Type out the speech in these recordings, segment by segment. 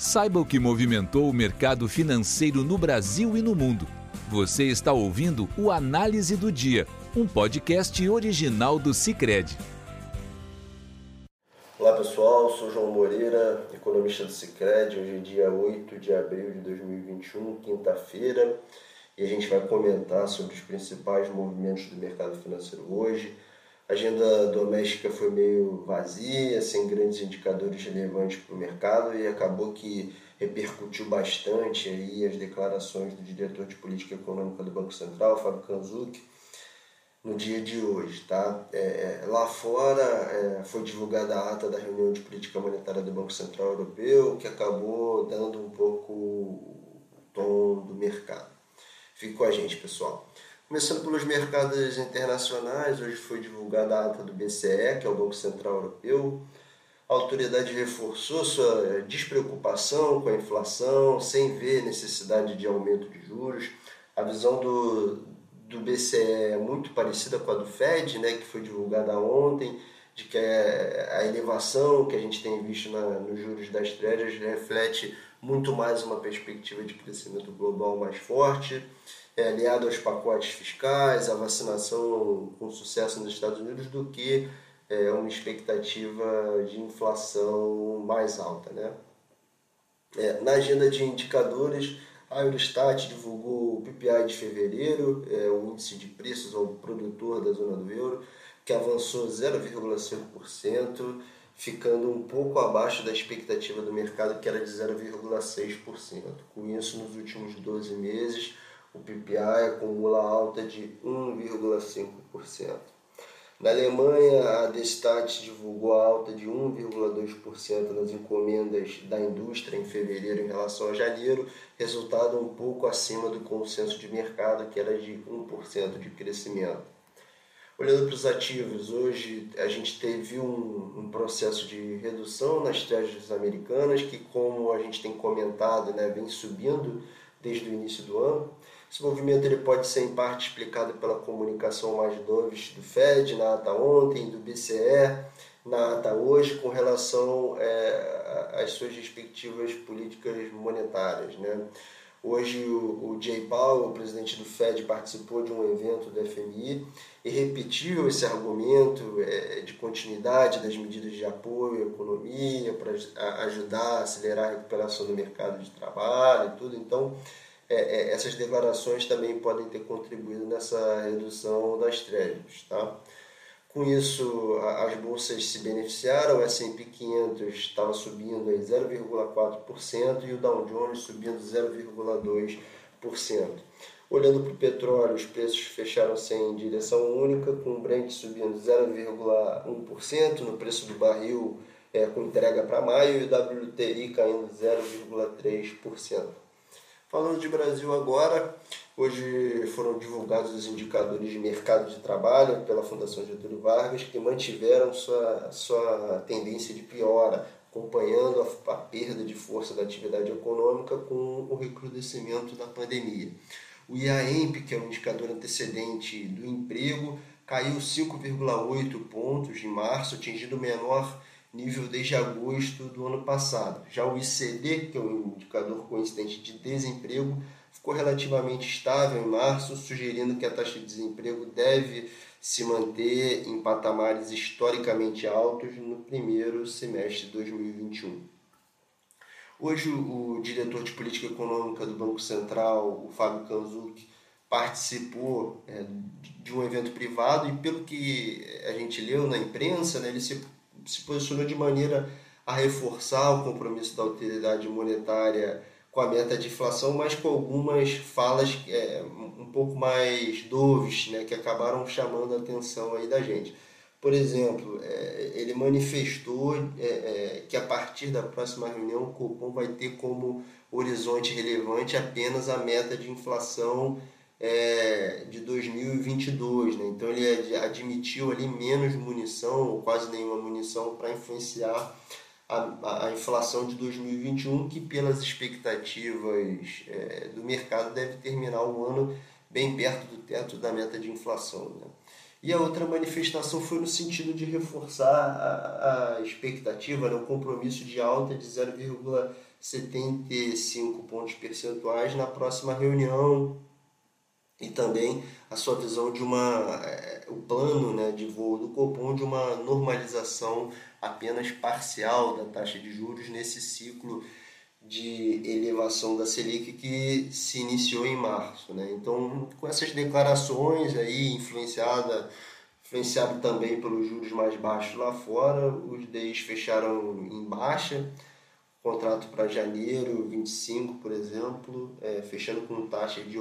Saiba o que movimentou o mercado financeiro no Brasil e no mundo. Você está ouvindo o Análise do Dia, um podcast original do Cicred. Olá pessoal, sou João Moreira, economista do Cicred. Hoje é dia 8 de abril de 2021, quinta-feira, e a gente vai comentar sobre os principais movimentos do mercado financeiro hoje a agenda doméstica foi meio vazia, sem grandes indicadores relevantes para o mercado e acabou que repercutiu bastante aí as declarações do diretor de política econômica do Banco Central, Fábio Kanzuk, no dia de hoje. Tá? É, é lá fora é, foi divulgada a ata da reunião de política monetária do Banco Central Europeu, que acabou dando um pouco o tom do mercado. Fique com a gente, pessoal. Começando pelos mercados internacionais, hoje foi divulgada a ata do BCE, que é o Banco Central Europeu. A autoridade reforçou sua despreocupação com a inflação, sem ver necessidade de aumento de juros. A visão do, do BCE é muito parecida com a do Fed, né, que foi divulgada ontem, de que a elevação que a gente tem visto na, nos juros das trevas reflete muito mais uma perspectiva de crescimento global mais forte é, aliado aos pacotes fiscais, à vacinação com sucesso nos Estados Unidos, do que é, uma expectativa de inflação mais alta. Né? É, na agenda de indicadores, a Eurostat divulgou o PPI de fevereiro, é, o índice de preços ao produtor da zona do euro, que avançou 0,5%, ficando um pouco abaixo da expectativa do mercado, que era de 0,6%. Com isso, nos últimos 12 meses, o PPI acumula alta de 1,5%. Na Alemanha, a Destat divulgou alta de 1,2% nas encomendas da indústria em fevereiro em relação a janeiro, resultado um pouco acima do consenso de mercado, que era de 1% de crescimento. Olhando para os ativos, hoje a gente teve um, um processo de redução nas treasuries americanas, que, como a gente tem comentado, né, vem subindo desde o início do ano. Esse movimento ele pode ser em parte explicado pela comunicação mais doves do Fed na ata ontem, do BCE na ata hoje, com relação é, às suas respectivas políticas monetárias. Né? Hoje o, o Jay Powell, o presidente do Fed, participou de um evento do FMI e repetiu esse argumento é, de continuidade das medidas de apoio à economia para ajudar a acelerar a recuperação do mercado de trabalho e tudo. Então, é, é, essas declarações também podem ter contribuído nessa redução das treasuries. Tá? Com isso, as bolsas se beneficiaram, o S&P 500 estava subindo 0,4% e o Dow Jones subindo 0,2%. Olhando para o petróleo, os preços fecharam-se em direção única, com o Brent subindo 0,1% no preço do barril é, com entrega para maio e o WTI caindo 0,3%. Falando de Brasil agora, hoje foram divulgados os indicadores de mercado de trabalho pela Fundação Getúlio Vargas, que mantiveram sua, sua tendência de piora, acompanhando a, a perda de força da atividade econômica com o recrudescimento da pandemia. O IAEMP, que é o indicador antecedente do emprego, caiu 5,8 pontos em março, atingindo o menor nível desde agosto do ano passado. Já o ICD, que é o indicador coincidente de desemprego, ficou relativamente estável em março, sugerindo que a taxa de desemprego deve se manter em patamares historicamente altos no primeiro semestre de 2021. Hoje, o diretor de política econômica do Banco Central, o Fábio Kanzuk, participou é, de um evento privado e, pelo que a gente leu na imprensa, né, ele se se posicionou de maneira a reforçar o compromisso da autoridade monetária com a meta de inflação, mas com algumas falas é, um pouco mais doves, né, que acabaram chamando a atenção aí da gente. Por exemplo, é, ele manifestou é, é que a partir da próxima reunião o Copom vai ter como horizonte relevante apenas a meta de inflação é, de 2022, né? Então ele admitiu ali menos munição, ou quase nenhuma munição, para influenciar a, a, inflação de 2021, que pelas expectativas é, do mercado deve terminar o ano bem perto do teto da meta de inflação. Né? E a outra manifestação foi no sentido de reforçar a, a expectativa, né, o compromisso de alta de 0,75 pontos percentuais na próxima reunião e também a sua visão de uma é, o plano né, de voo do Copom de uma normalização apenas parcial da taxa de juros nesse ciclo de elevação da Selic que se iniciou em março. Né? Então, com essas declarações aí, influenciada, influenciado também pelos juros mais baixos lá fora, os DEIs fecharam em baixa, contrato para janeiro 25, por exemplo, é, fechando com taxa de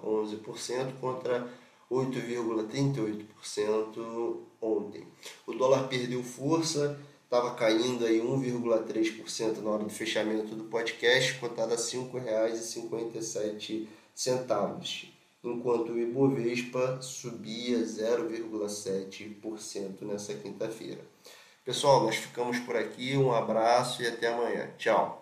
8,11% contra 8,38% ontem. O dólar perdeu força, estava caindo aí 1,3% na hora do fechamento do podcast, cotado a R$ 5,57, enquanto o Ibovespa subia 0,7% nessa quinta-feira. Pessoal, nós ficamos por aqui, um abraço e até amanhã. Tchau.